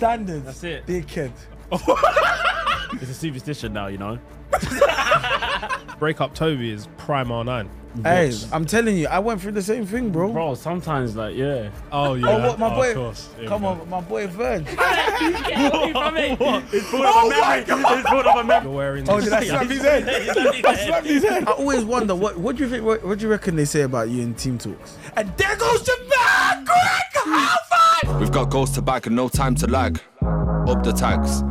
standards. That's it. Dickhead. It's a superstition now, you know. Break up Toby is prime R9. Hey, I'm telling you, I went through the same thing, bro. Bro, sometimes like yeah. Oh, oh yeah. Oh, what my oh, of boy? course. Here Come on, my boy Verge. It's full of oh a memory. It's full of a memory. You're wearing. Oh, did I slap his head? I slapped his head. I I always wonder what what do you think what, what do you reckon they say about you in team talks? And there goes the man, Greg. High five. We've got goals to back and no time to lag. Up the tags.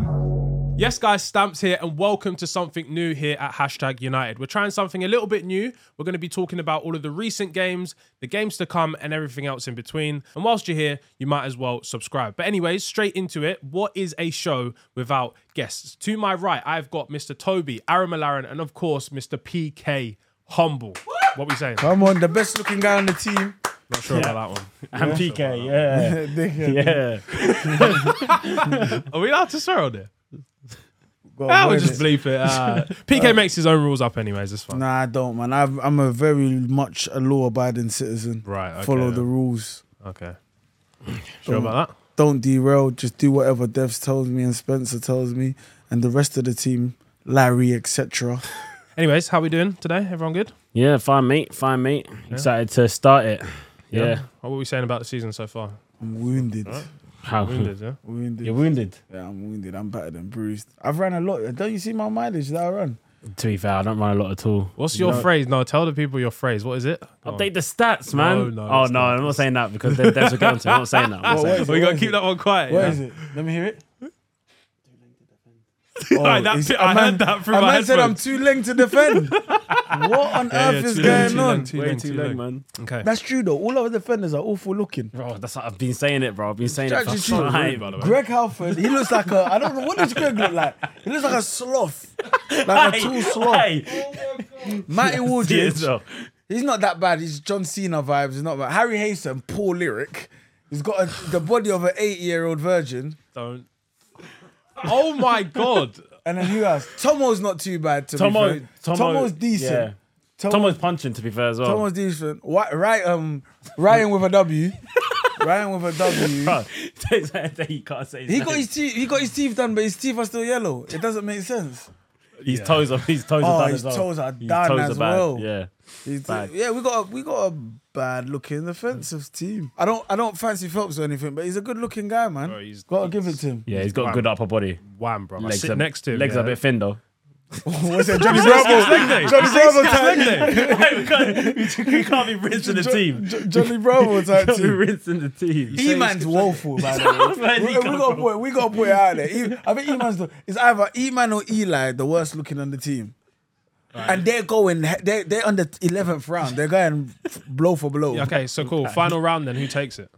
Yes, guys, Stamps here, and welcome to something new here at Hashtag United. We're trying something a little bit new. We're going to be talking about all of the recent games, the games to come, and everything else in between. And whilst you're here, you might as well subscribe. But, anyways, straight into it. What is a show without guests? To my right, I've got Mr. Toby, Aromolaran, and of course, Mr. PK Humble. What we saying? Come on, the best looking guy on the team. Not sure about that one. And PK, yeah. Dickhead. Yeah. Are we allowed to swear on there? Go Ah, we'll just bleep it. Uh, PK makes his own rules up, anyways. It's fine. Nah, I don't, man. I've, I'm a very much a law-abiding citizen. Right. Okay, Follow then. the rules. Okay. Sure about that? Don't derail. Just do whatever Devs tells me and Spencer tells me, and the rest of the team, Larry, etc. Anyways, how we doing today? Everyone good? Yeah, fine mate, fine mate. Excited to start it. Yeah. What were we saying about the season so far? I'm wounded. How Wounded, yeah. Wounded. You're wounded. Yeah, I'm wounded. I'm better than bruised. I've ran a lot. Don't you see my mileage that I run? To be fair, I don't run a lot at all. What's your No. phrase? No, tell the people your phrase. What is it? Go on. Update the stats, man. No, no, oh no, not. I'm not saying that because then there's a go to. I'm not saying that. I'm not What- saying what is that. we What gotta keep it? that one quiet. What yeah? is it? Let me hear it. Oh, like, that it's- bit- a I man- heard that from a my man said I'm too late to defend. what on Yeah, earth yeah, is too late, going too on? late, too Way late, too too late, late. man. Okay. That's true though. All of our defenders are awful looking. Bro, that's I've been saying it, bro. I've been saying it for Distraction too. time. by the way. Greg Halford, he looks like a. I don't know what does Greg look like. He looks like a sloth, like a tall sloth. Hey, Matty see Woodridge, he's not that bad. He's John Cena vibes. He's not bad. Harry Haysom, poor lyric. He's got a, the body of an eight-year-old virgin. Don't. Oh my god. And then who else? Tomo's not too bad. To Tomo, be fair. Tomo, Tomo's decent. Yeah. Tomo- Tomo's punching to be fair as well. Tomo's decent. Why, right, um, Ryan with a W. Ryan with a W. Bro, you can't say. He got his teeth. He got his teeth done, but his teeth are still yellow. It doesn't make sense. His toes are his toes Oh, are done his as well. toes are His done toes as are bad. well. Yeah. He's Bad. yeah, we got a, we got a bad looking defensive team. I don't I don't fancy Phelps or anything, but he's a good looking guy, man. Bro, he's- Gotta give it to him. Yeah, he's got Wham. good upper body. Wham, bro. I Legs sit are, next to him. Legs yeah. are a bit thin though. What's that? Johnny Bravo. Johnny Bravo type. we, can't, we can't be rinsing the team. Johnny Bravo type Can't team. rinsing the team. E man's woeful, by the way. We, we come gotta from? put we gotta put it out there. I think E man's the it's either E man or Eli the worst looking on the team. And they're going, they're, they're on the 11th round. They're going blow for blow. Yeah, Okay, so cool. Final round then. Who takes it?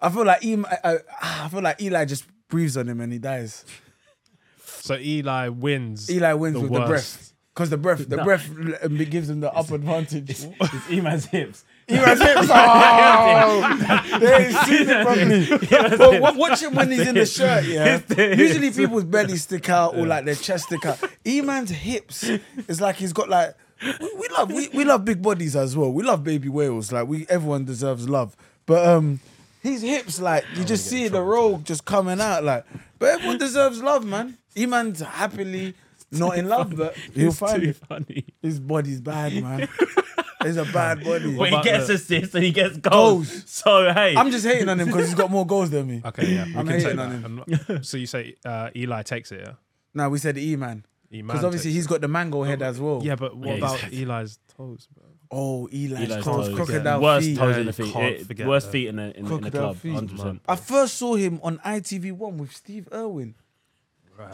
I feel like E, I, I feel like Eli just breathes on him and he dies. So Eli wins. Eli wins the with worst. the breath. Because the breath, the breath um, gives him the up advantage. It's E-man's hips. Eli's hips. Oh, they ain't seen it properly. But wa- watch him when he's in the shirt, yeah. Usually people's bellies stick out or like their chest stick out. E-man's hips is like he's got like we, we love we, we love big bodies as well. We love baby whales. Like we everyone deserves love. But um his hips like you just see the roll just coming out like but everyone deserves love, man. E-man's happily not in love, but he'll find Too it. funny. His body's bad, man. It's a bad body. But he gets the- assists and he gets goals. Goals. So hey, I'm just hating on him because he's got more goals than me. Okay, yeah. we I'm can say hating that. on him. I'm not- so you say uh, Eli takes it, yeah? No, we said E man. E-man Because obviously takes he's got the mango head as well. Yeah, but what Yeah, about exactly. Eli's toes, bro? Oh, Eli's, Eli's toes, toes. crocodile worst feet. toes in the feet. can't It- forget worst that. feet in the in, in the Crocodile club. feet. Hundred percent. I first saw him on ITV1 with Steve Irwin.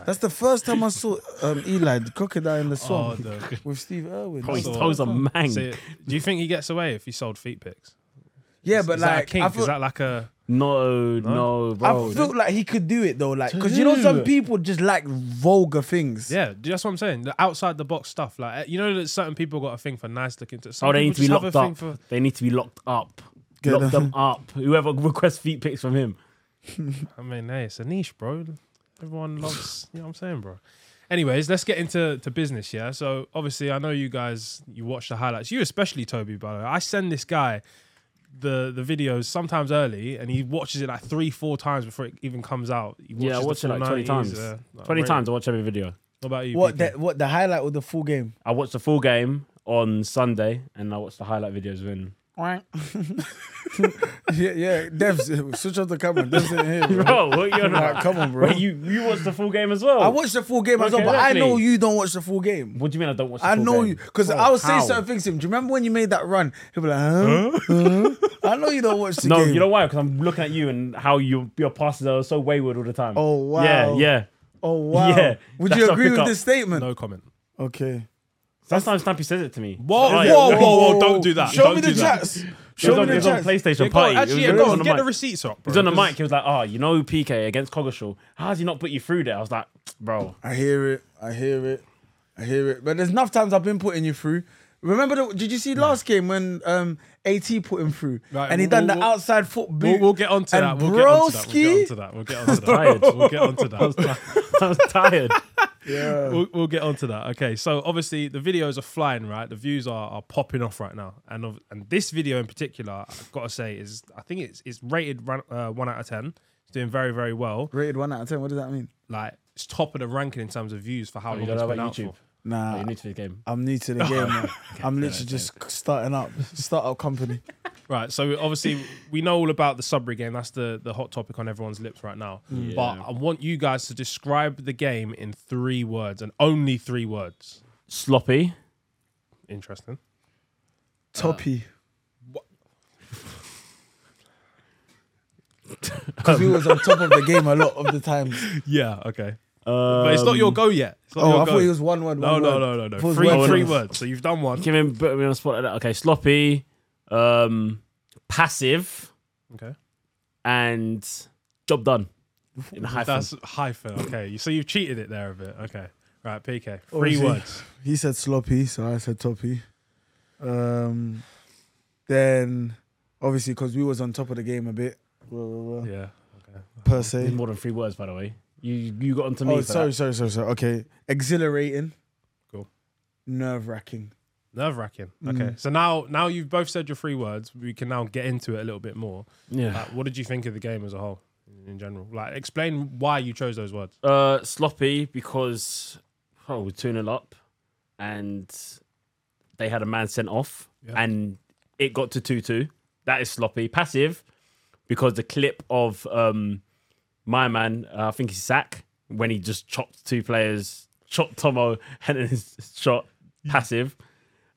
That's the first time I saw um, Eli, the crocodile in the Oh, song, the, with Steve Irwin. Bro, his So- toes are mang. so, do you think he gets away if he sold feet pics? yeah, Is but that a like, kink? I feel, Is that like a No, no, bro. I feel like he could do it though, like, because you know some people just like vulgar things. yeah? That's what I'm saying. The outside the box stuff, like uh, you know that certain people got a thing for nice looking. To some Oh, they need to be just have locked a up. For, They need to be locked up. Get Lock them. them up. Whoever requests feet pics from him. I mean, hey, it's a niche, bro. Everyone loves, you know what I'm saying, bro. Anyways, let's get into to business, yeah. So obviously, I know you guys, you watch the highlights. You especially, Toby, by the way. I send this guy the the videos sometimes early, and he watches it like three, four times before it even comes out. He Yeah, I watch it like 20 times. yeah. Like, 20 rate times. I watch every video. What about you? What PK? the, what the highlight of the full game? I watched the full game on Sunday and I watched the highlight videos when. yeah, yeah. Devs, switch off the camera. Devs in here, bro. Bro, what you on Like, about? come on, bro. Wait, you, you watched the full game as well? I watched the full game as well, Okay, but I know you don't watch the full game. What do you mean I don't watch the I full know game? you because I was saying how? certain things to him. Do you remember when you made that run? He'll be like, huh? Huh? I know you don't watch the No, game. you know why? Because I'm looking at you and how you, your passes are so wayward all the time. Oh, wow. Yeah, yeah. Oh wow. Yeah, Would you agree with up. this statement? No comment. Okay. Sometimes Stampy says it to me. Whoa, Right. whoa, whoa, whoa! Don't do that. Show Don't me the do that. chats. It was Show on, me it the was on chats. PlayStation Yeah, go on, Party. actually, it yeah, was, go on on. the Get the mic. receipts up, He bro. was on the mic. He was like, "Oh, you know PK against Coggeshall. How has he not put you through there?" I was like, "Bro, I hear it. I hear it. I hear it. But there's enough times I've been putting you through. Remember, the, did you see last game when um, AT put him through Right, and he we'll- done the we'll- outside foot boot? We'll, we'll get onto and that. We'll get onto that. We'll Broski- get onto that. We'll get onto that. tired. We'll get onto that. I was tired." Yeah. We'll, we'll get onto that. Okay, so obviously the videos are flying, right? The views are, are popping off right now, and of, and this video in particular, I've got to say, is I think it's it's rated run- uh, one out of ten. It's doing very very well. Rated one out of ten. What does that mean? Like it's top of the ranking in terms of views for how Oh, you long don't it's know been out YouTube? for. Nah, Oh, you're new to the game. I'm new to the game. man. I'm literally just starting up, start startup company. Right. So obviously we know all about the Sudbury game. That's the the hot topic on everyone's lips right now. Mm. But I want you guys to describe the game in three words and only three words. Sloppy. Interesting. Toppy. Because we was on top of the game a lot of the times. Yeah. Okay. But it's not your Um, go yet. It's not Oh, your I go. thought it was one word. No, one no, word. no, no, no. Thought it was Three, word three words. words. So you've done one. Give him put me on the spot like that. Okay, sloppy, um, passive, Okay. and job done. In hyphen. That's hyphen. Okay. You- So you've cheated it there a bit. Okay. Right. PK. Three was he? words. He said sloppy, so I said toppy. Um, then obviously because we was on top of the game a bit, blah, blah, blah, Yeah. per se. more than three words, by the way. You you got onto me. Oh, for sorry, that. sorry, sorry, sorry. Okay, exhilarating. Cool. Nerve wracking. Nerve wracking. Okay. Mm. So now, now you've both said your three words. We can now get into it a little bit more. Yeah. Like, what did you think of the game as a whole, in general? Like, explain why you chose those words. Uh, sloppy because oh, we're two 0 up, and they had a man sent off, Yeah. and it got to two two. That is sloppy. Passive because the clip of um my man, uh, I think he's Sack when he just chopped two players, chopped Tomo, and then shot passive.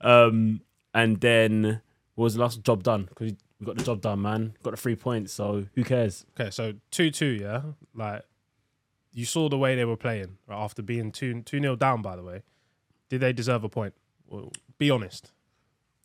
Um, and then what was the last job done? Because we got the job done, man. Got the three points, so who cares? Okay, so two two, yeah. Like, you saw the way they were playing right, after being two two nil down. By the way, did they deserve a point? Well, be honest.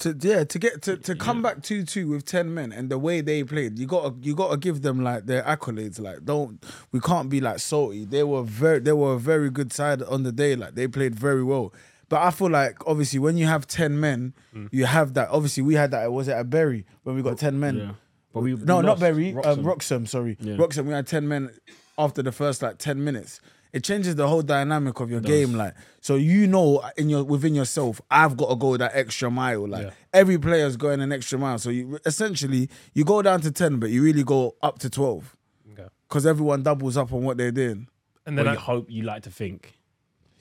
To yeah, to get to, to come back two two with ten men and the way they played, you gotta you gotta give them like their accolades. Like don't we can't be like salty. They were very they were a very good side on the day. Like they played very well. But I feel like obviously when you have ten men, Mm. you have that. Obviously we had that. Was it at Berry when we got ten men? Yeah. But we No, not. Berry. Wroxham. Um, Wroxham, sorry. Yeah. Wroxham, we had 10 men after the first like 10 minutes. It changes the whole dynamic of your game. Like, so you know in your within yourself, I've got to go that extra mile. Like Yeah. every player's going an extra mile. So you essentially you go down to 10, but you really go up to 12. Okay. Because everyone doubles up on what they're doing. And Well, then you I, hope you like to think.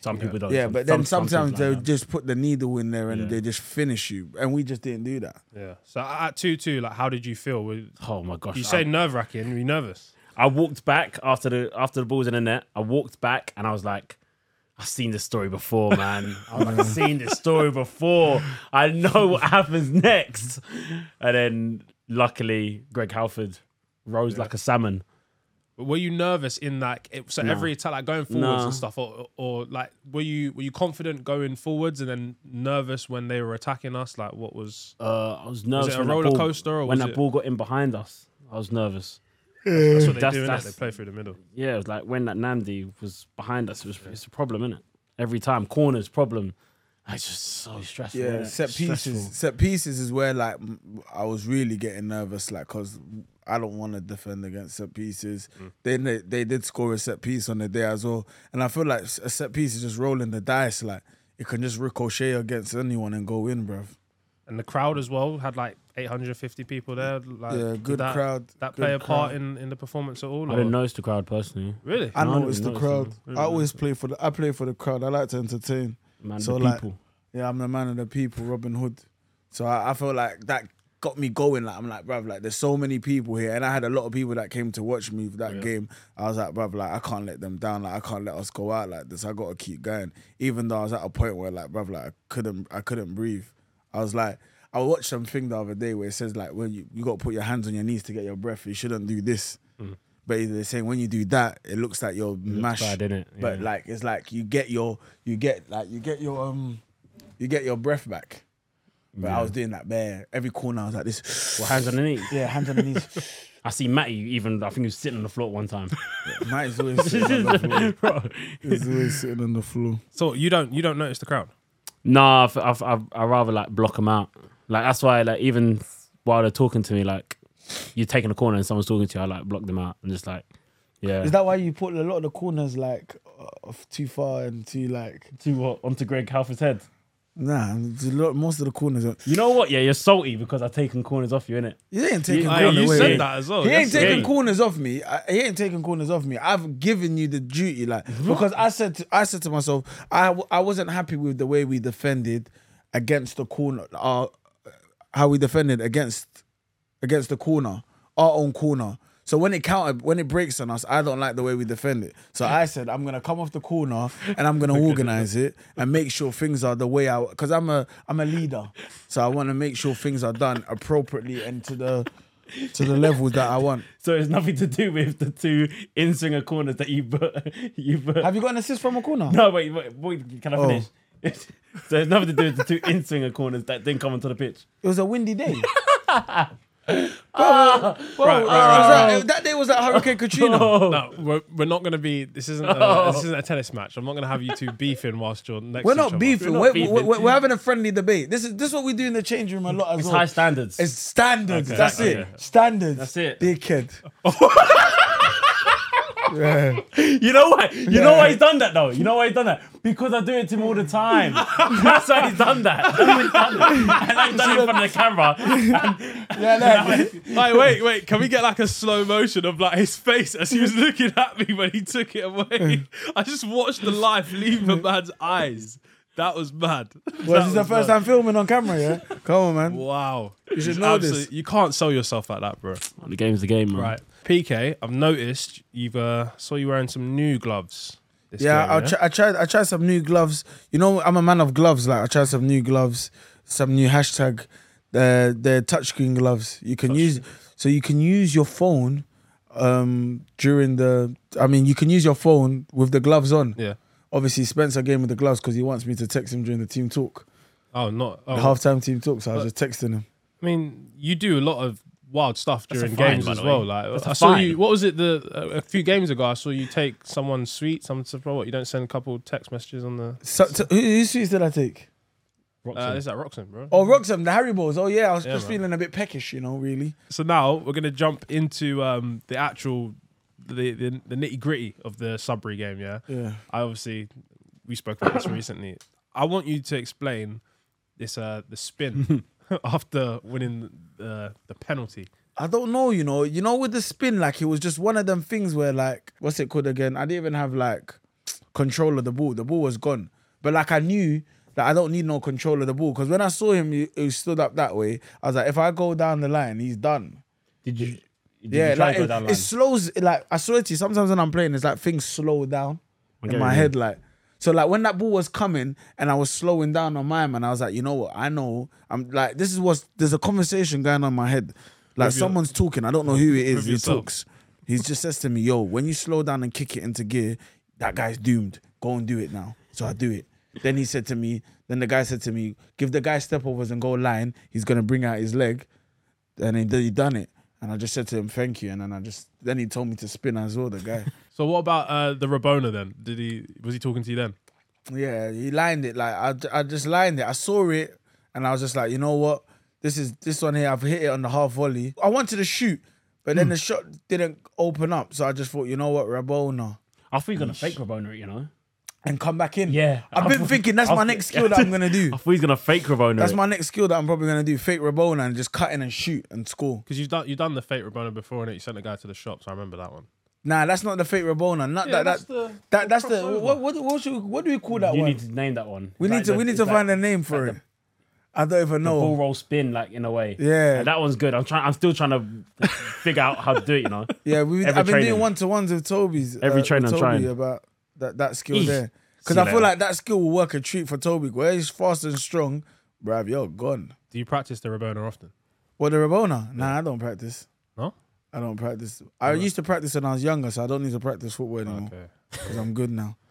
Some people don't. Yeah, Some- but then some- some sometimes teams they like that. just put the needle in there and Yeah. they just finish you. And we just didn't do that. yeah. So at two two, like, how did you feel? Were- Oh my gosh! You I- say nerve wracking. Were you nervous? I walked back after the after the ball was in the net. I walked back and I was like, I've seen this story before, man. I was like, I've seen this story before. I know what happens next. And then luckily, Greg Halford rose like a salmon. But were you nervous in that? It, so No. every attack, like going forwards No. and stuff, or, or like were you were you confident going forwards and then nervous when they were attacking us? Like what was? Uh, I was nervous. it a roller ball- coaster or when was that it- ball got in behind us? I was nervous. That's what they That's- do. that's- They play through the middle. Yeah, it was like when that Nandi was behind us. It was it's a problem, isn't it? Every time corners problem. It's just so stressful. Yeah, innit? set Stressful. pieces. Set pieces is where like I was really getting nervous, like because I don't want to defend against set pieces. Mm. They, they they did score a set piece on the day as well, and I feel like a set piece is just rolling the dice. Like it can just ricochet against anyone and go in, bruv. And the crowd as well had like 850 people there. Like, Yeah, good that, crowd. That good play a part crowd. in, in the performance at all? I or- didn't notice the crowd personally. Really? I No, I know it's the crowd. notice it. I always play for the. I play for the crowd. I like to entertain. Man, So, the like, people. Yeah, I'm the man of the people, Robin Hood. So I, I feel like that got me going. Like I'm like, bruv, like there's so many people here, and I had a lot of people that came to watch me for that game. I was like, bruv, like I can't let them down. Like I can't let us go out like this. I got to keep going. Even though I was at a point where like, bruv, like I couldn't, I couldn't breathe. I was like, I watched something the other day where it says like, when you you got to put your hands on your knees to get your breath. You shouldn't do this. But they're saying when you do that, it looks like you're mashed. bad, innit? But like it's like you get your you get like you get your um you get your breath back. But I was doing that bare every corner. I was like this. Well, hands on the knees. Yeah, hands on the knees. I see Matty even. I think he was sitting on the floor one time. Mate is always sitting on the floor. He's always sitting on the floor. So you don't you don't notice the crowd? Nah, I, I, I, I rather like block them out. Like that's why like even while they're talking to me, like you're taking a corner and someone's talking to you, I like block them out. I'm just like, yeah. Is that why you put a lot of the corners like off too far and too like? too what onto Greg Halford's head? Nah, most of the corners. Are, You know what? Yeah, you're salty because I've taken corners off you, innit? he ain't taking corners. you away. said that as well. He ain't taking yeah. corners off me. I, he ain't taking corners off me. I've given you the duty, like because I said to, I said to myself, I I wasn't happy with the way we defended against the corner. Uh, how we defended against against the corner, our own corner. So when it counted, when it breaks on us, I don't like the way we defend it. So I said I'm gonna come off the corner and I'm gonna organize it and make sure things are the way I. Because I'm a I'm a leader, so I want to make sure things are done appropriately and to the to the levels that I want. So it's nothing to do with the two in swinger corners that you put. You put. Have you got an assist from a corner? no, wait, wait, wait, can I Oh. finish? so it's nothing to do with the two in swinger corners that didn't come onto the pitch. It was a windy day. Ah, right, It was right, that, that day was that Hurricane Katrina. No, we're, we're not going to be. This isn't. A, oh. this isn't a tennis match. I'm not going to have you two beefing whilst you're next. We're to each not other. beefing. We're We're, beefing. we're, we're having a friendly debate. This is this is what we do in the change room a lot as It's well. high standards. It's standards. Okay, That's okay. it. Standards. That's it. Dickhead. yeah. You know why? You know why he's done that though. You know why he's done that because I do it to him all the time. That's why he's done that. That's why he's done that. And I've done it in front of the camera. Yeah, no. Hey, wait, wait. Can we get like a slow motion of like his face as he was looking at me when he took it away? I just watched the life leave a man's eyes. That was mad. Well, this is the first time filming on camera, yeah? Come on, man. Wow. You should know this. You can't sell yourself like that, bro. the game's the game, man. Right. PK, I've noticed you've uh, saw you wearing some new gloves. This Yeah, game, I, try, I tried. I tried some new gloves. You know, I'm a man of gloves. Like I tried some new gloves, some new hashtag. The the touchscreen gloves you can use. So you can use your phone um during the. I mean, you can use your phone with the gloves on. Yeah. Obviously, Spencer gave me the gloves because he wants me to text him during the team talk, Oh, not. Oh, the halftime team talk. So I was just texting him. I mean, you do a lot of wild stuff That's a during fine, games by as the well. way. Like That's a I saw fine. you. What was it? The a a few games ago, I saw you take someone's sweet. Some what? You don't send a couple text messages on the. So, so who, whose sweets did I take? Uh, is that Roxanne, bro? Oh, Wroxham, the Harry Balls. Oh yeah, I was Yeah, just man. feeling a bit peckish, you know, really. So now we're gonna jump into um, the actual, the the, the nitty gritty of the Sudbury game. Yeah. Yeah. I obviously we spoke about this recently. I want you to explain this uh the spin after winning the the penalty. I don't know, you know. You know, with the spin, like it was just one of them things where, like, what's it called again? I didn't even have like control of the ball. The ball was gone, but like I knew that I don't need no control of the ball because when I saw him, he, he stood up that way. I was like, if I go down the line, he's done. Did you? Did yeah, you try like to go it, down it line? slows. Like I swear to you, sometimes when I'm playing, it's like things slow down get in my you head, like. So like when that ball was coming and I was slowing down on my man, I was like, you know what? I know I'm like this is what there's a conversation going on in my head. Like With your- someone's talking. I don't know who it is. He yourself. talks. He just says to me, "Yo, when you slow down and kick it into gear, that guy's doomed. Go and do it now." So I do it. Then he said to me. Then the guy said to me, "Give the guy step overs and go line. He's gonna bring out his leg." And he, he done it. And I just said to him, "Thank you." And then I just then he told me to spin as well. The guy. So what about uh, the Rabona then? Did he was he talking to you then? Yeah, he lined it like I, I just lined it. I saw it and I was just like, you know what? This is this one here. I've hit it on the half volley. I wanted to shoot, but then the shot didn't open up. So I just thought, you know what, Rabona. I thought you were gonna fake Rabona, you know. and come back in. Yeah. I've been thinking that's I my next skill that I'm gonna do. I thought he's gonna fake Rabona. That's it. my next skill that I'm probably gonna do. Fake Rabona and just cut in and shoot and score. Because you've done you've done the fake Rabona before, and you sent the guy to the shop. So I remember that one. Nah, that's not the fake Rabona. Not Yeah, that. that's That, the- that the that's the crossover. what what what, should, what do we call that one? You one? need to name that one. we It's need to the- we need it's to like find a name for like it. I don't even the ball roll spin, like in a way. Yeah. And that one's good. I'm trying. I'm still trying to figure out how to do it. You know. Yeah, we Every I've been training. doing one to ones with Toby's. Every uh, training with I'm Toby trying. about that that skill Eesh. there. Because See I feel later. like that skill will work a treat for Toby. Where he's fast and strong, bruv, you're gone. Do you practice the Rabona often? What the Rabona? Nah, I don't practice. No. I don't practice. I used to practice when I was younger, so I don't need to practice football anymore Okay. because I'm good now.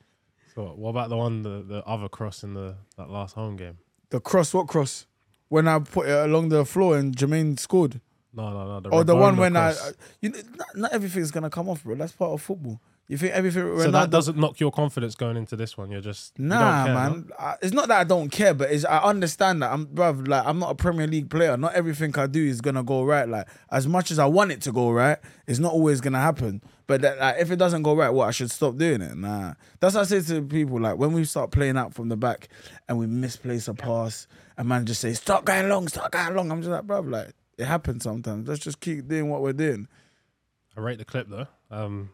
So what about the one the, the other cross in the that last home game? The cross, what cross? When I put it along the floor and Jermaine scored. No, no, no. The Oh, the one when cross. I, I you know, not, not everything's gonna come off, bro. That's part of football. You think everything? so Ronaldo, that doesn't knock your confidence going into this one. You're just Nah, care, no? man. I, it's not that I don't care, but it's, I understand that I'm, bruv, Like I'm not a Premier League player. Not everything I do is gonna go right. Like as much as I want it to go right, it's not always gonna happen. But that, like, if it doesn't go right, what I should stop doing it. Nah, that's what I say to people. Like when we start playing out from the back and we misplace a pass, and man just say, "Stop going long, stop going long." I'm just like, bruv, like it happens sometimes. Let's just keep doing what we're doing. I rate the clip though. Um,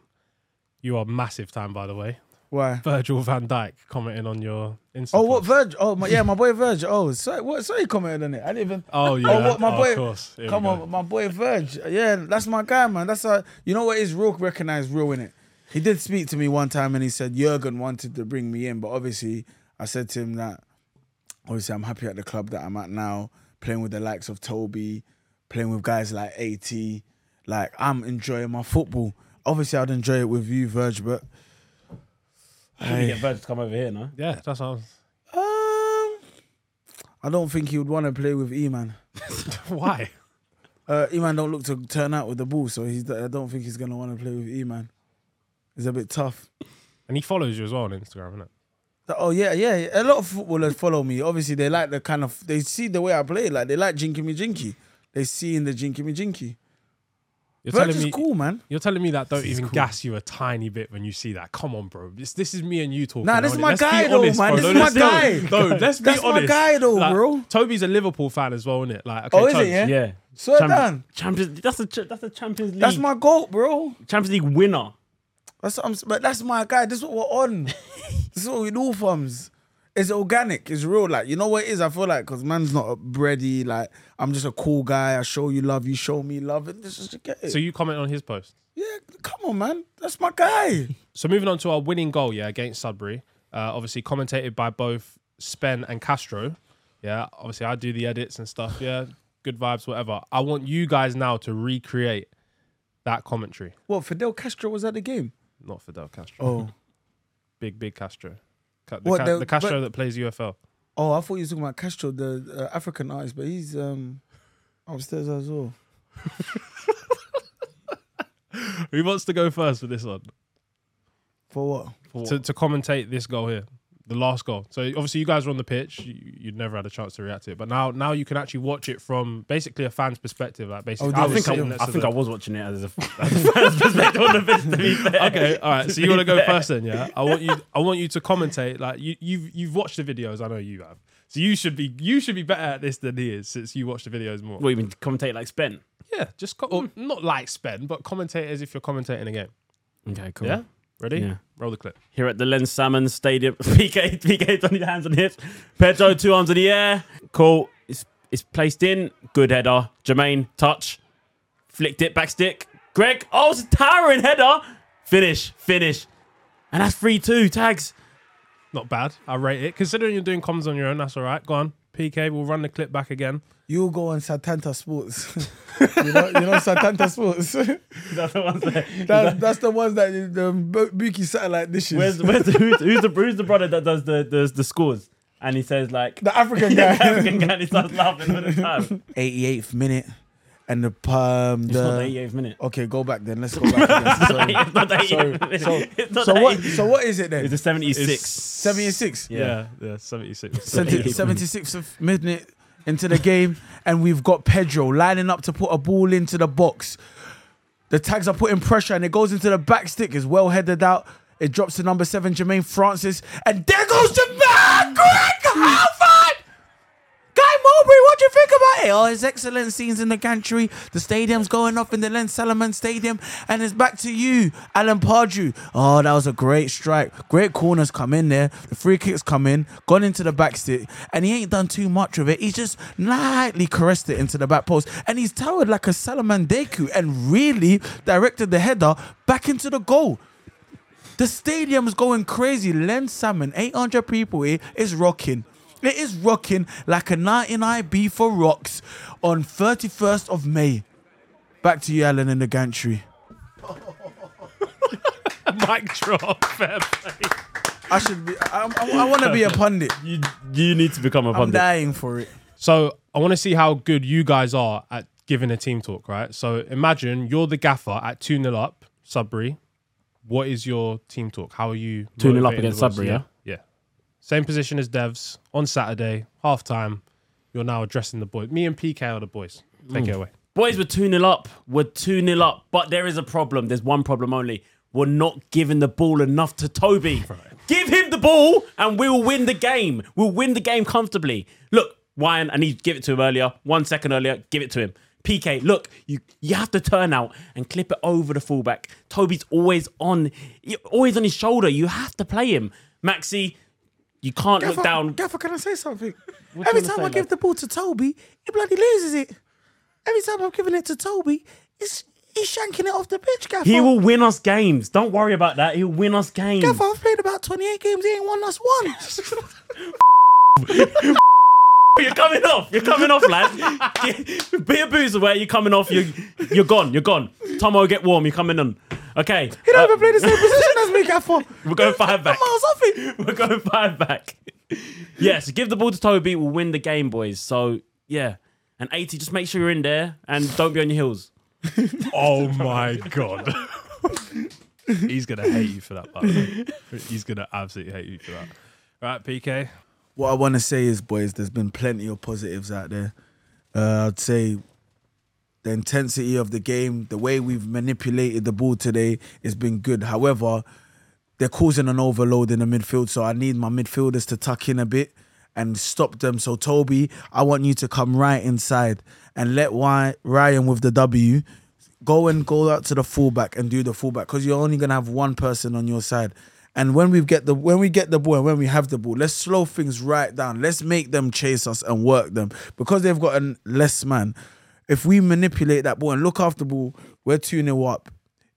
you are massive time, by the way. Why? Virgil van Dijk commenting on your Instagram. Oh, what Verge? Oh, my, yeah, my boy Verge. Oh, sorry, what? Sorry, commented on it. I didn't even. Oh yeah. Oh, what, my Oh, boy- Of course. Here Come on, my boy Verge. Yeah, that's my guy, man. That's a you know what is real recognized real in it. He did speak to me one time and he said Jurgen wanted to bring me in, but obviously I said to him that obviously I'm happy at the club that I'm at now, playing with the likes of Toby, playing with guys like AT. Like I'm enjoying my football. Obviously I'd enjoy it with you, Verge, but Should we get Virgil to come over here, no? Yeah, that's how. um I don't think he would want to play with E-Man. Why? Uh, E-Man don't look to turn out with the ball, so he's I don't think he's gonna want to play with E-Man. It's a bit tough. And he follows you as well on Instagram, isn't it? Oh yeah, yeah. A lot of footballers follow me. Obviously, they like the kind of they see the way I play. Like they like jinky me jinky. They see in the jinky me jinky. You're Virg telling me. cool, man. You're telling me that don't is even cool. gas you a tiny bit when you see that. Come on, bro. This this is me and you talking. Nah, this is my Let's be guy though, honest, man. bro. This No, is my guy. No, let's be That's my guy though, Like, bro. Toby's a Liverpool fan as well, isn't it? Like, oh, okay, Oh, is it, yeah? Yeah. Swear Champ- down. Champions. That's the that's the Champions League. That's my goal, bro. Champions League winner. That's what I'm, but that's my guy. This is what we're on. this is what we do, fams. It's organic. It's real. Like you know what it is. I feel like because man's not a bready. Like I'm just a cool guy. I show you love. You show me love. And this is to get it. So you comment on his post. yeah, come on, man. That's my guy. So moving on to our winning goal, yeah, against Sudbury. Uh, obviously commentated by both Spen and Castro. Yeah, obviously I do the edits and stuff. Yeah, good vibes, whatever. I want you guys now to recreate that commentary. What Fidel Castro was at the game? Not Fidel Castro. Oh, Big, big Castro. Ca- The, What, Ca- the- the Castro but- that plays UFL. oh, I thought you were talking about Castro, the uh, African artist, but he's um upstairs as well. Who wants to go first for this one? For what? To, to commentate this goal here, the last goal. So obviously you guys were on the pitch. You, you'd never had a chance to react to it, but now now you can actually watch it from basically a fan's perspective. Like basically, Oh, I was think I, I think I was watching it as a, as a fan's perspective on the pitch. To be fair. okay, all right. So you want to go first then? Yeah. I want you. I want you to commentate. Like you, you've you've watched the videos. I know you have. So you should be you should be better at this than he is since you watch the videos more. What you mean commentate like Spen? Yeah, just co- or hmm. not like spend, but commentate as if you're commentating a game. Okay, cool. Yeah. Ready? Yeah. Roll the clip. Here at the Lens Salmon Stadium, PK, PK, on his hands on hips. Pedro, two arms in the air. Cool. It's, it's placed in. Good header. Jermaine, touch. Flicked it, back stick. Greg, oh, it's a towering header. Finish, finish. And that's 3 2. Tags. Not bad. I rate it. Considering you're doing comms on your own, that's all right. Go on. PK, we'll run the clip back again. You go on Setanta Sports. you know, you know Setanta Sports. That's the one there. That, that's the ones that the Bu- Buki satellite dishes. Where's, where's the, who's, who's, the, who's the brother that does the, the, the scores? And he says, like, the African guy. the African guy, and he starts laughing all the time. 88th minute, and the um It's the not the 88th minute. okay, go back then. Let's go back. Sorry. It's not the Sorry. 88th minute. So, so what? So what is it then? It's a 76. It's 76. Yeah, yeah, 76. 70 76th minute into the game, and we've got Pedro lining up to put a ball into the box. The tags are putting pressure, and it goes into the back stick. Is well headed out. It drops to number seven, Jermaine Francis. And there goes man, Greg Halford! What do you think about it? Oh, his excellent scenes in the gantry. The stadium's going off in the Len Salmon Stadium. And it's back to you, Alan Pardew. Oh, that was a great strike. Great corners come in there. The free kicks come in, gone into the back stick. And he ain't done too much of it. He's just lightly caressed it into the back post. And he's towered like a Salaman Deku and really directed the header back into the goal. The stadium's going crazy. Len Salmon, 800 people here, is rocking. It is rocking like a 99B for rocks on 31st of May. Back to you, Alan, in the gantry. Mic drop. Fair play. I should be. I, I, I want to be a pundit. You you need to become a I'm pundit. dying for it. So I want to see how good you guys are at giving a team talk, right? So imagine you're the gaffer at 2 0 up, Sudbury. What is your team talk? How are you 2-0 up motivating against the boys? Sudbury, yeah? Yeah. Same position as Devs on Saturday, half time. You're now addressing the boys. Me and PK are the boys. Take it away. Boys, we're 2 0 up. We're 2 0 up. But there is a problem. There's one problem only. We're not giving the ball enough to Toby. Give him the ball and we'll win the game. We'll win the game comfortably. Look, Wyan, I need to give it to him earlier. One second earlier, give it to him. PK, look, you you have to turn out and clip it over the fullback. Toby's always on, always on his shoulder. You have to play him. Maxi, you can't look down. Gaffer, can I say something? What Every time I give the ball to Toby, he bloody loses it. Every time I'm giving it to Toby, he's, he's shanking it off the pitch, Gaffer. He will win us games. Don't worry about that. He'll win us games. Gaffer, I've played about 28 games, he ain't won us one. You're coming off. You're coming off, lad. Be a boozer where you're coming off. You're, you're gone. You're gone. Tomo, get warm. You're coming on. Okay. He don't uh, even play the same position as me, Gaffer. we're going five back. I'm miles off it. We're going five back. Yes, give the ball to Toby. We'll win the game, boys. So, yeah. And 80, just make sure you're in there and don't be on your heels. Oh my god. He's gonna hate you for that, by the way. He's gonna absolutely hate you for that. Right, PK. What I want to say is, boys, there's been plenty of positives out there. Uh, I'd say the intensity of the game, the way we've manipulated the ball today, has been good. However, they're causing an overload in the midfield, so I need my midfielders to tuck in a bit and stop them. So, Toby, I want you to come right inside and let Ryan with the W go and go out to the fullback and do the fullback because you're only gonna have one person on your side. And when we get the when we get the ball and when we have the ball, let's slow things right down. Let's make them chase us and work them because they've got a less man. If we manipulate that ball and look after the ball, we're two 0 up.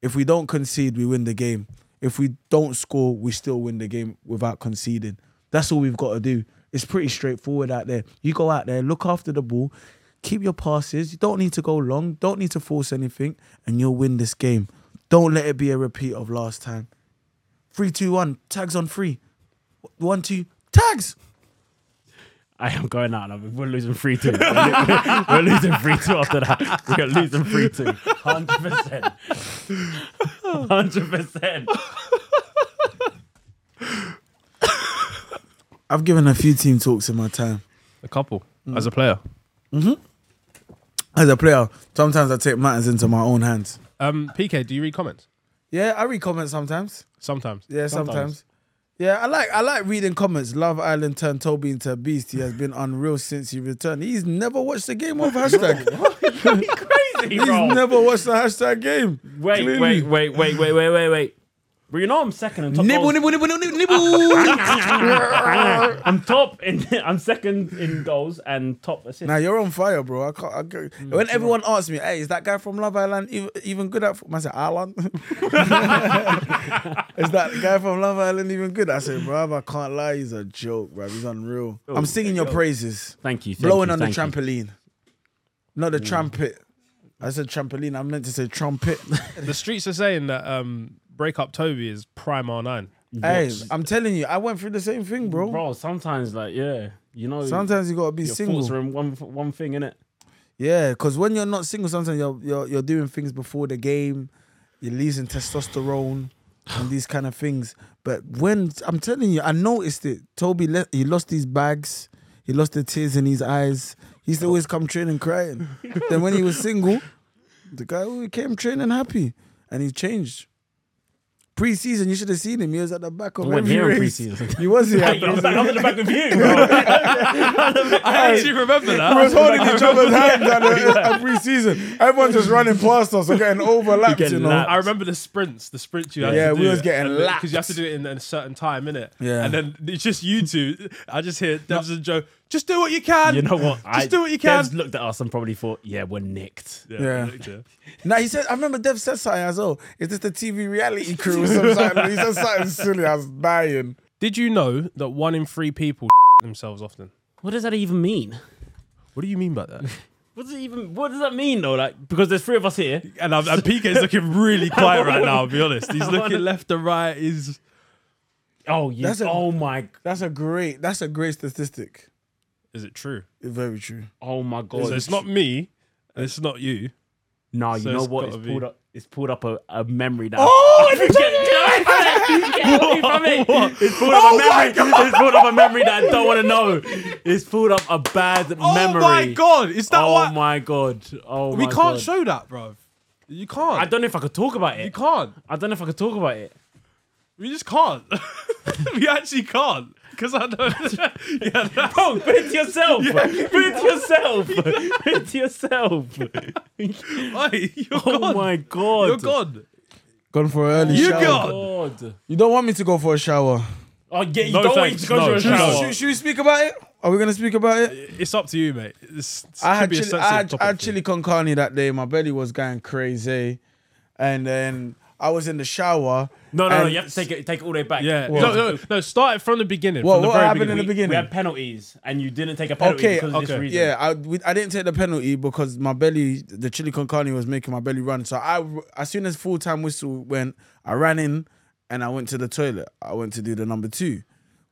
If we don't concede, we win the game. If we don't score, we still win the game without conceding. That's all we've got to do. It's pretty straightforward out there. You go out there, look after the ball, keep your passes. You don't need to go long, don't need to force anything, and you'll win this game. Don't let it be a repeat of last time. Three, two, one, tags on three. One, two, tags. I am going out. and We're losing 3 2. We're, we're losing 3 2 after that. We're losing 3 2. 100%. 100%. I've given a few team talks in my time. A couple. As a player. As a player, sometimes I take matters into my own hands. Um, PK, do you read comments? Yeah, I read comments sometimes. Sometimes. Yeah, sometimes. Sometimes. Yeah, I like I like reading comments. Love Island turned Toby into a beast. He has been unreal since he returned. He's never watched the game of hashtag. Crazy, He's bro. never watched the hashtag game. Wait, Clearly. wait, wait, wait, wait, wait, wait, wait. Well, you know I'm second in top Nibble, goals. nibble, nibble, nibble, nibble. I'm top in. I'm second in goals and top assists. Now you're on fire, bro. I can't. I can't- Mm, when everyone asks me, "Hey, is that guy from Love Island even, even good at?" I say, "Island." is that guy from Love Island even good? I say, bro, I can't lie. He's a joke, bro. He's unreal. I'm singing your praises, Thank you. Thank blowing you, on the thank you. trampoline, not the trumpet. I said trampoline. I meant to say trumpet. The streets are saying that um, Break Up Toby is prime R9. hey, I'm telling you, I went through the same thing, bro. Bro, sometimes like yeah, you know, Sometimes you gotta be your single. thoughts are in one one thing, innit? Yeah, because when you're not single, sometimes you're, you're you're doing things before the game, you're losing testosterone and these kind of things. But when I'm telling you, I noticed it. Toby, le- he lost his bags, he lost the tears in his eyes. He used to always come training crying. then when he was single, the guy always came training happy, and he changed. Pre-season, you should have seen him. He was at the back of I wasn't every here in race. pre-season. He was here. Hey, I was I was in the back with you, bro. I actually remember that. We was holding each other's hands at, the, at pre-season. Everyone just running past us or getting overlapped, Getting you know. lapped. I remember the sprints, the sprints you had Yeah, to we was getting lapped because you have to do it in, in a certain time, innit? Yeah. And then it's just you two. I just hear Devs and Joe. Just do what you can. You know what? Just do what you can. Devs looked at us and probably thought, yeah, we're nicked. Yeah. looked at- Now he said, I remember Dev said something as well. Is this the TV reality crew or something? he said something silly. I was dying. Did you know that one in three people themselves often? What does that even mean? What do you mean by that? What does it even? What does that mean though? Like because there's three of us here. and, I'm, and PK's looking really quiet right now. I'll be honest. He's looking wanna- left and right. He's Oh yeah. That's a- oh my. That's a great. That's a great statistic. Is it true? Very true. Oh my god. So it's not me. and It's not you. No, you So know it's what? gotta It's be- pulled up. It's pulled up a, a memory that. Oh, Get- get away from me. It's pulled up Oh a my memory. It's pulled up a memory oh that I don't want to know. It's pulled up a bad oh memory. Oh memory. my god! Is that Oh what? my god. Oh we my can't God. show that, bro. You can't. I don't know if I could talk about it. You it. can't. I don't know if I could talk about it. We just can't. we actually can't. Because I know. yeah, that's, Bro, put it to yourself. Put it to yourself. Put it to yourself. Oi, you're Oh gone. my god. You're gone. Gone for an early You shower. gone. God. You don't want me to go for a shower. Oh yeah, you No don't want thanks, to go no. to a Should we- shower. Should, should we speak about it? Are we gonna speak about it? It's up to you, mate. It's, it's I had chili, I sensitive had, topic I had chili con carne that day. My belly was going crazy, and then I was in the shower. No, no, no. and- You have to take it, take it all the way back. Yeah. What? No, no, no. Start it from the beginning. What- from the what very happened in beginning. the beginning? We had penalties, and you didn't take a penalty Okay, because of this okay. reason. Yeah, I we, I didn't take the penalty because my belly, the chili con carne was making my belly run. So I, as soon as full time whistle went, I ran in and I went to the toilet. I went to do the number two.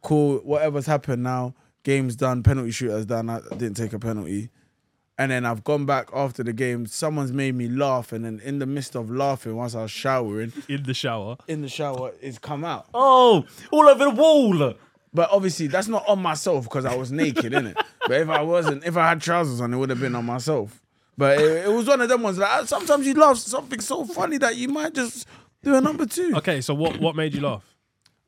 Cool, whatever's happened now. Game's done. Penalty shooter's done. I didn't take a penalty. And then I've gone back after the game. Someone's made me laugh, and then in the midst of laughing, once I was showering in the shower. in the shower, it's come out. Oh, all over the wall. But obviously, that's not on myself because I was naked, innit? But if I wasn't, if I had trousers on, it would have been on myself. But it, it was one of them ones that sometimes you laugh something so funny that you might just do a number two. Okay, so what, what made you laugh?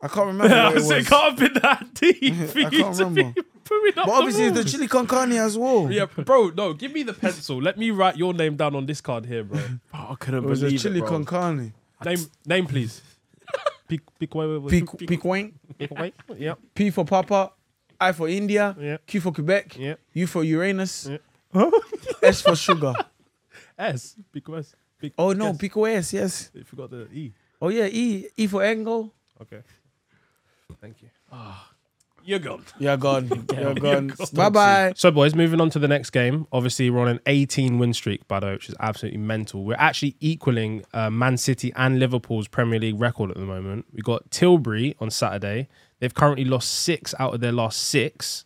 I can't remember what it was. it can't have been that deep for I you can't to be remember. putting up But obviously, the it's the chili con carne as well. Yeah, bro, no, give me the pencil. Let me write your name down on this card here, bro. Oh, I couldn't it was a believe chili it, bro. con carne. Name, name, please. Pic, pic, wait, wait, P, wait. P, Quaint. Pic, wait. Yep, P for Papa. I for India. Yeah. Q for Quebec. Yeah. U for Uranus. Yeah. S for sugar. S. Pic, S. Pic, Oh no, S. Pico S, yes. You forgot the E. Oh yeah, E. E for angle. Okay. Thank you. You're gone. You're gone. You're You're gone. gone. Bye bye. So, boys, moving on to the next game. Obviously, we're on an 18 win streak, by the way, which is absolutely mental. We're actually equaling uh, Man City and Liverpool's Premier League record at the moment. We got Tilbury on Saturday. They've currently lost six out of their last six.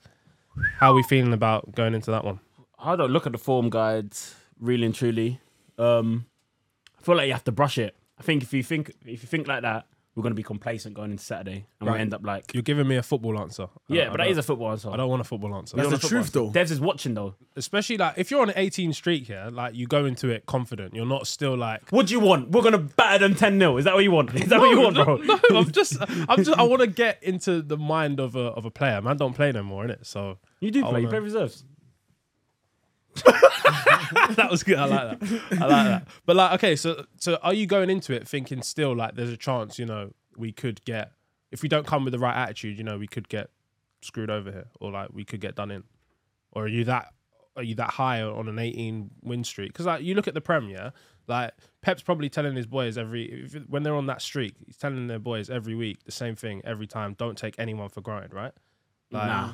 How are we feeling about going into that one? I don't look at the form guides really and truly. Um, I feel like you have to brush it. I think if you think if you think like that, we're going to be complacent going into Saturday, and Right. we end up like You're giving me a football answer. yeah, I but that don't- is a football answer. I don't want a football answer. That's You the truth, football though. Devs is watching though. Especially like if you're on an 18 streak here, like you go into it confident. You're not still like What do you want? We're gonna batter them ten 0 Is that what you want? Is that what you want, bro? No, I'm just, I'm just, I want to get into the mind of a of a player. Man, don't play no more, innit? So You do I play. You wanna- play reserves. that was good. I like that. I like that. But like, okay, so so are you going into it thinking still like there's a chance, you know, we could get if we don't come with the right attitude, you know, we could get screwed over here, or like we could get done in, or are you that are you that high on an 18 win streak? Because like you look at the Premier, like Pep's probably telling his boys every when they're on that streak, he's telling their boys every week the same thing every time. Don't take anyone for granted, right? Like, Nah.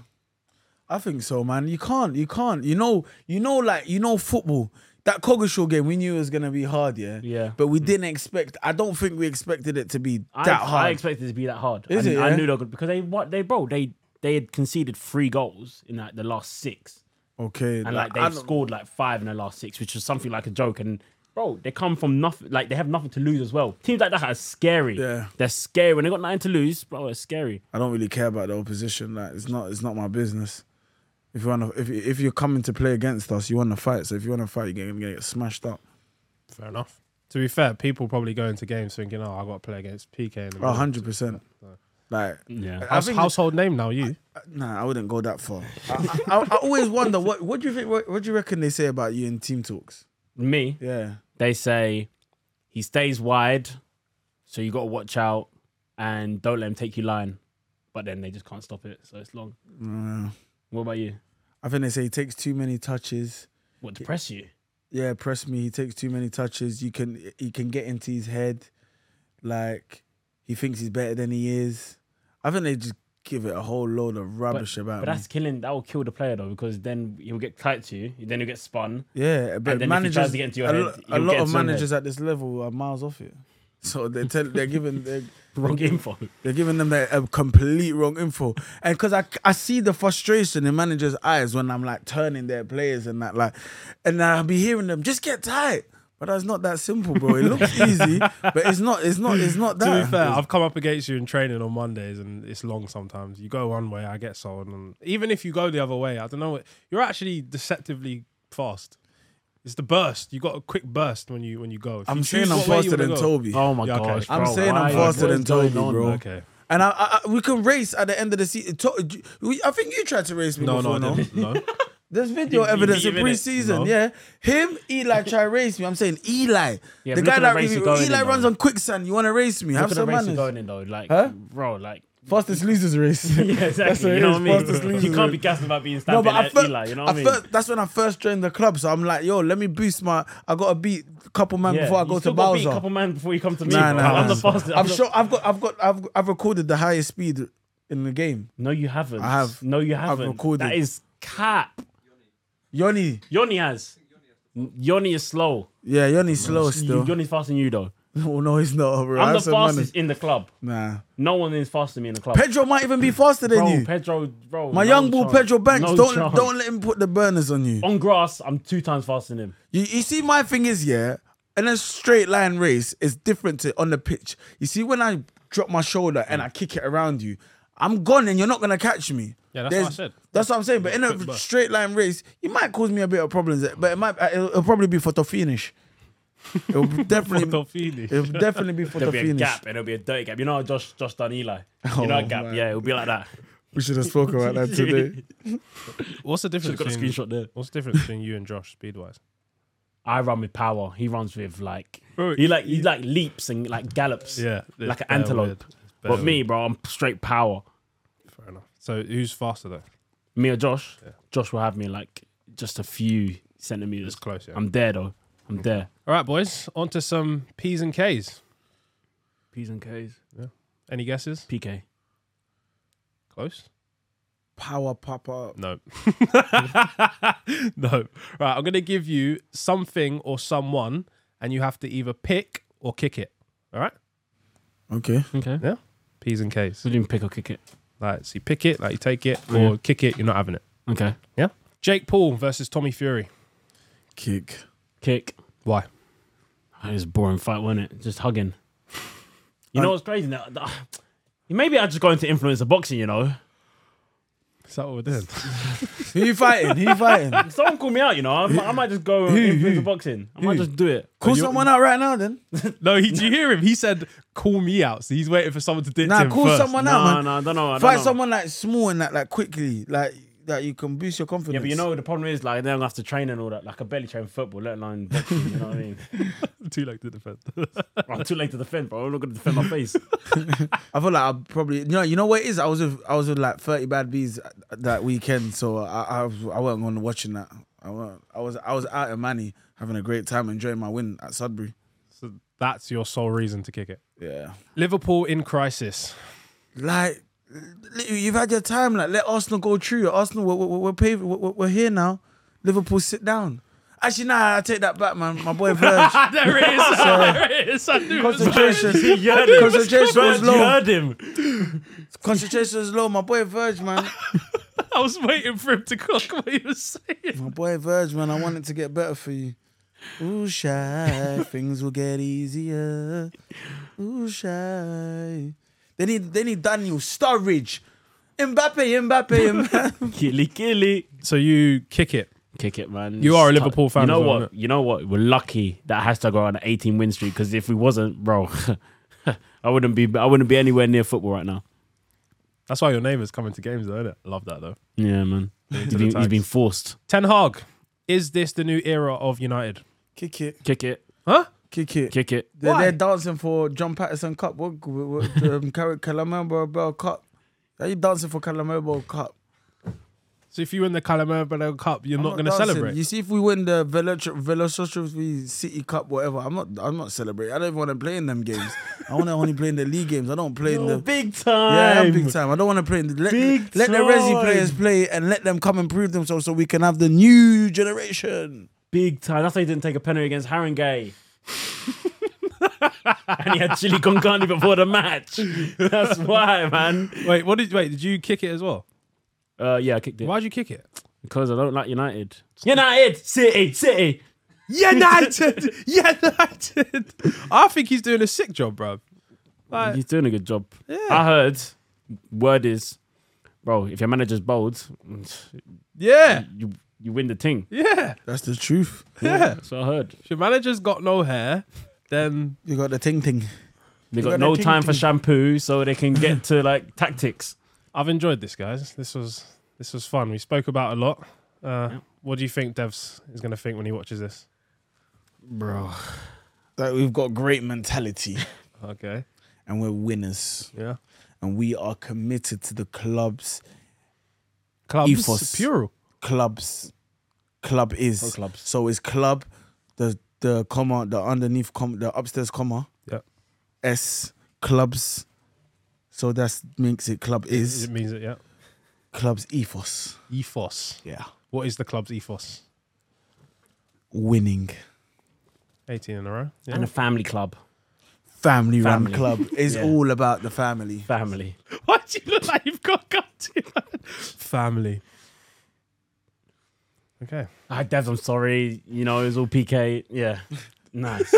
I think so, man. You can't. You can't. You know. You know. Like you know, football. That Coggeshall game, we knew it was gonna be hard, yeah. Yeah. But we didn't expect. I don't think we expected it to be that I hard. I expected it to be that hard. Is I, it, I knew they were good because they what they bro they they had conceded three goals in like the last six, okay. and like I they've scored like five in the last six, which was something like a joke. And bro, they come from nothing. Like they have nothing to lose as well. Teams like that are scary. Yeah. they're scary when they got nothing to lose, bro. It's scary. I don't really care about the opposition. Like it's not. It's not my business. If you want to, if if you're coming to play against us, you want to fight. So if you want to fight, you're gonna get smashed up. fair enough. To be fair, people probably go into games thinking, "Oh, I got to play against PK." In the middle." 100 percent. Like, Yeah. House, household name now, you. nah, I wouldn't go that far. I, I, I always wonder what what do you think? What, what do you reckon they say about you in team talks? Me, Yeah. they say he stays wide, so you got to watch out and don't let him take you line. But then they just can't stop it, so it's long. What about you? I think they say he takes too many touches. What to press you? Yeah, press me. He takes too many touches. You can he can get into his head, like he thinks he's better than he is. I think they just give it a whole load of rubbish about But me. that's killing. That will kill the player though, because then he'll get tight to you. Then he'll get spun. Yeah, but then if he managers, get into your a, head, a lot of managers at this level are miles off it. So they tell they're giving they're, Wrong info. they're giving them the, a complete wrong info, and because I I see the frustration in managers' eyes when I'm like turning their players and that like, and I'll be hearing them just get tight. But that's not that simple, bro. It looks easy, but it's not. It's not. It's not To be fair, I've come up against you in training on Mondays, and it's long sometimes. You go one way, I get sold, and even if you go the other way, I don't know. You're actually deceptively fast. It's the burst. You got a quick burst when you when you go. If I'm you saying choose I'm what way you faster wanna than go- Toby. Oh my Yeah, okay. gosh! I'm bro, saying I'm faster what than is going Toby, on? bro. Okay. And I, I, I- we can race at the end of the season. To, we, I think you tried to race me No, before, no, no? no. There's video He- he evidence beat in him, innit? pre-season. No. Yeah, him, Eli try race me. I'm saying Eli, Yeah, the but guy look at that the race really- you're going Eli in, runs though. on quicksand. You want to race me? Look Have at the some race you're manners. going in though, like, Huh? bro, like. Fastest losers race. Yeah, That's exactly. what You know what I mean? fastest losers You can't be gassed about being No, stabbed but I at fir- Eli. You know what I mean? that's when I first joined the club. So I'm like, yo, let me boost my. I got to beat a couple man Yeah, before I go to still gotta beat Bowser. a couple man before you come to me. Nah, bro. nah, I'm nah. the fastest. I'm the- sure I've got, I've got, I've, I've recorded the highest speed in the game. No, you haven't. I have. No, you haven't. recorded. That is cap. Yoni, Yoni has. Yoni is slow. yeah, Yoni's slow still. Yoni's faster than you though. Oh no, he's not, bro. I'm the Have some manners. fastest in the club. Nah, No one is faster than me in the club. Pedro might even be faster than bro, you. Pedro, bro. My no young bull. Pedro Banks, No don't chance. don't let him put the burners on you. On grass, I'm two times faster than him. You, you see, my thing is, yeah, in a straight line race, it's different to on the pitch. You see, when I drop my shoulder and I kick it around you, I'm gone and you're not gonna catch me. Yeah, that's what I said. That's what I'm saying. But in a straight line race, you might cause me a bit of problems, but it might uh, it'll, it'll probably be photo finish. It'll definitely Photo finish. it'll definitely be photo There'll be a finish. gap and it'll be a dirty gap. You know how Josh Josh done Eli? Oh, you know a gap? man. Yeah, it'll be like that. We should have spoken about that today. What's the Should've difference? got a Between, screenshot there. what's the difference between you and Josh speed wise? I run with power. He runs with like Bro, he like he like leaps and like gallops. Yeah, like an it's bare antelope. weird. It's bare But me, bro, I'm straight power. fair enough. So who's faster though? Me or Josh? Josh will have me like just a few centimeters. It's close. Yeah. I'm there though. I'm there. All right, boys. On to some P's and K's. P's and K's. Yeah. Any guesses? PK. Close. Power papa. No. no. Right. I'm gonna give you something or someone, and you have to either pick or kick it. All right. Okay. Okay. Yeah. P's and K's. We didn't pick or kick it. Like, so you pick it, like you take it, or Yeah. kick it. You're not having it. Okay. Yeah. Jake Paul versus Tommy Fury. Kick. Kick. Why? It was a boring fight, wasn't it? Just hugging. You know what's crazy? Now, maybe I just go into influencer boxing. You know, Is that what we're doing? Who you fighting? Who you fighting? someone call me out. You know, I, might- I might just go into influencer boxing. I might just do it. Call someone out right now, then. no, he, did you hear him? He said, "Call me out." So he's waiting for someone to ditch Nah, him call first. someone out, No, man. no, I don't know. I don't Fight know. someone like small and that, like quickly, like that you can boost your confidence. Yeah, but you know the problem is like they don't have to train and all that. Like I barely train football, let alone boxing. You know what I mean? Too late to defend. I'm too late to defend, bro. I'm not gonna defend my face. I feel like I probably, you know, you know what it is. I was with, I was with like thirty bad bees that weekend, so I, I, was- I wasn't on watching that. I, weren't- I was, I was out in Manny having a great time, enjoying my win at Sudbury. so that's your sole reason to kick it. Yeah, Liverpool in crisis. like you've had your time. Like let Arsenal go through. Arsenal, we're, we're, we're, paving, we're, we're here now. Liverpool, sit down. Actually, nah, I take that back, man. My boy Verge. there it is. there it is. I knew concentration, you heard him. concentration was You low. heard him. Concentration was low. My boy Verge, man. I was waiting for him to cook what he was saying. My boy Verge, man, I want it to get better for you. Ooh, shy, things will get easier. Ooh, shy. They need, they need Daniel Sturridge. Mbappe, Mbappe, Mbappe. Killy, killy. So you kick it. Kick it, man. You are a Liverpool fan You know as well, what? innit? You know what? We're lucky that hashtag are on an 18 win streak because if we wasn't, bro, I wouldn't be. I wouldn't be anywhere near football right now. That's why your name is coming to games, though, isn't it? Love that though. Yeah, man. He's the been, he's tags. been forced. Ten Hag, is this the new era of United? Kick it, Kick it. Huh? Kick it. Kick it. They're, Why? they're dancing for John Patterson Cup. What, what, what um, Cal- Bell Cup? Are you dancing for Calamari Bell Cup? So if you win the Calamari Cup, you're I'm not going to celebrate. You see, if we win the Velocity City Cup, whatever, I'm not. I'm not celebrating. I don't even want to play in them games. I want to only play in the league games. I don't play in the. big Yeah, time. I'm big time. I don't want to play in the. Let, Big let the Resi players play and let them come and prove themselves so we can have the new generation. Big time. That's why he didn't take a penalty against Haringey. and he had chili con carne before the match. That's why, man. wait, what did wait? Did you kick it as well? Uh, yeah, I kicked it Why'd you kick it? because I don't like United. United, City, City. United, United. I think he's doing a sick job, bro. Like, He's doing a good job. Yeah. I heard. Word is, bro, if your manager's bold, yeah, you you win the thing. yeah, That's the truth. yeah. That's what I heard. If your manager's got no hair, then You got the ting ting. They got got no that time for shampoo, so they can get to like tactics. I've enjoyed this, guys. This was this was fun. We spoke about a lot. Uh, What do you think Devs is going to think when he watches this? Bro. That we've got great mentality Okay, and we're winners yeah. and we are committed to the club's Clubs, Ethos. plural. Clubs. Club is Pro clubs. so is club the the comma the underneath com the upstairs comma Yeah, s clubs. So that makes it club is it means it. Yeah. club's ethos. Ethos. Yeah, What is the club's ethos? winning. 18 in a row. Yeah. And a family club. Family run club is Yeah. all about the family. Family. Why do you look like you've got gut to Family. Okay. Ah, Hi, Devs, I'm sorry. You know, it was all PK. Yeah. Nice.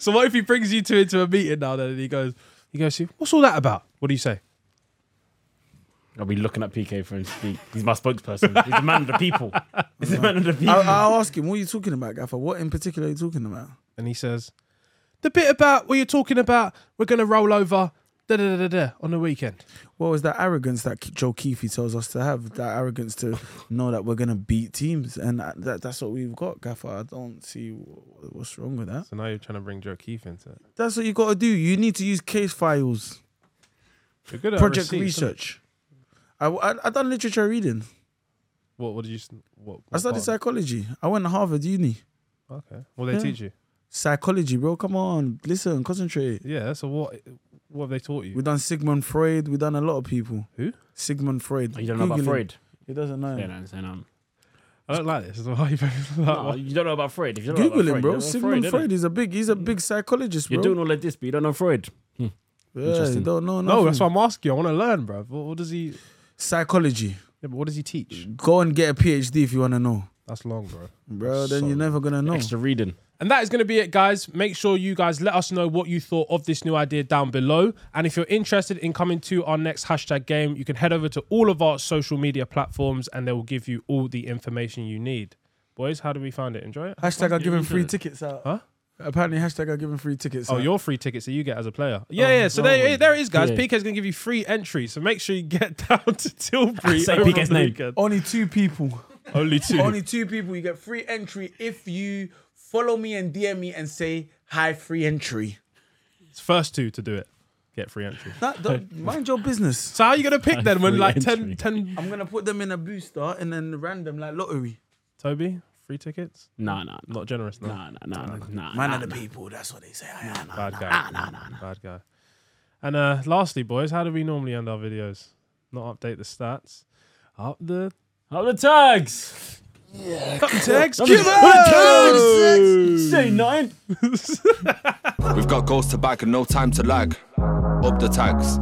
So what if he brings you two into a meeting now then and he goes, he goes, what's all that about? What do you say? I'll be looking at PK for him to speak. He's my spokesperson. He's the man of the people. He's the man of the people. I'll, I'll ask him, what are you talking about, Gaffer? What in particular are you talking about? And he says, the bit about what you're talking about, we're going to roll over da, da, da, da, da, on the weekend. What was that arrogance that Joe Keefe tells us to have? That arrogance to know that we're gonna beat teams, and that, that that's what we've got, Gaffer. I don't see what's wrong with that. So now you're trying to bring Joe Keefe into it. That's what you got to do. You need to use case files, You're good at project receipts, research. I, I I done literature reading. What, what did you, s- what, I studied part? psychology. I went to Harvard Uni. Okay. What they Yeah. teach you? Psychology, bro. Come on, listen, concentrate. Yeah. So what, what have they taught you? We done Sigmund Freud. We done a lot of people. Who? Sigmund Freud. Oh, you don't know about Google him. Freud? He doesn't know. Yeah, him. no, saying, um, I don't like this. Why you no, you don't know about Freud. If you don't know Google about him, Freud, bro. you don't know Sigmund innit? Freud. He's a big. He's a big psychologist, bro. You're doing all of this, but you don't know Freud. yeah, you don't know. No, that's why I'm asking you. I want to learn, bro. What, what does he? Psychology. Yeah, but what does he teach? Go and get a PhD if you want to know, That's long, bro. bro. Then So- you're never gonna know. Extra reading. And that is going to be it, guys. Make sure you guys let us know what you thought of this new idea down below. And if you're interested in coming to our next hashtag game, you can head over to all of our social media platforms and they will give you all the information you need. Boys, how do we find it? Enjoy it? Hashtag are Yeah, giving we free tickets out. Huh? Apparently, hashtag are giving free tickets. Oh, out. your free tickets that you get as a player. Oh, yeah, Oh, yeah. So there, no. there it is, guys. Yeah. PK's going to give you free entry. So make sure you get down to Tilbury. Say PK's name. weekend. only two people. Only two. only two people. You get free entry if you follow me and DM me and say hi. Free entry. It's first two to do it. Get free entry. That, that- mind your business. So how are you going to pick then when like entry. 10, 10... I'm gonna put them in a booster and then random like lottery. Toby, free tickets? Nah, nah, nah, Not generous, no. nah, nah, nah, nah. Man nah, of the nah. people. That's what they say. I am. Bad guy. Bad guy. And uh, lastly, boys, how do we normally end our videos? Not update the stats. Up the Up the tags. Yeah. cut the tags. Up Give the tags. Say nine! We've got goals to back and no time to lag. Up the tags.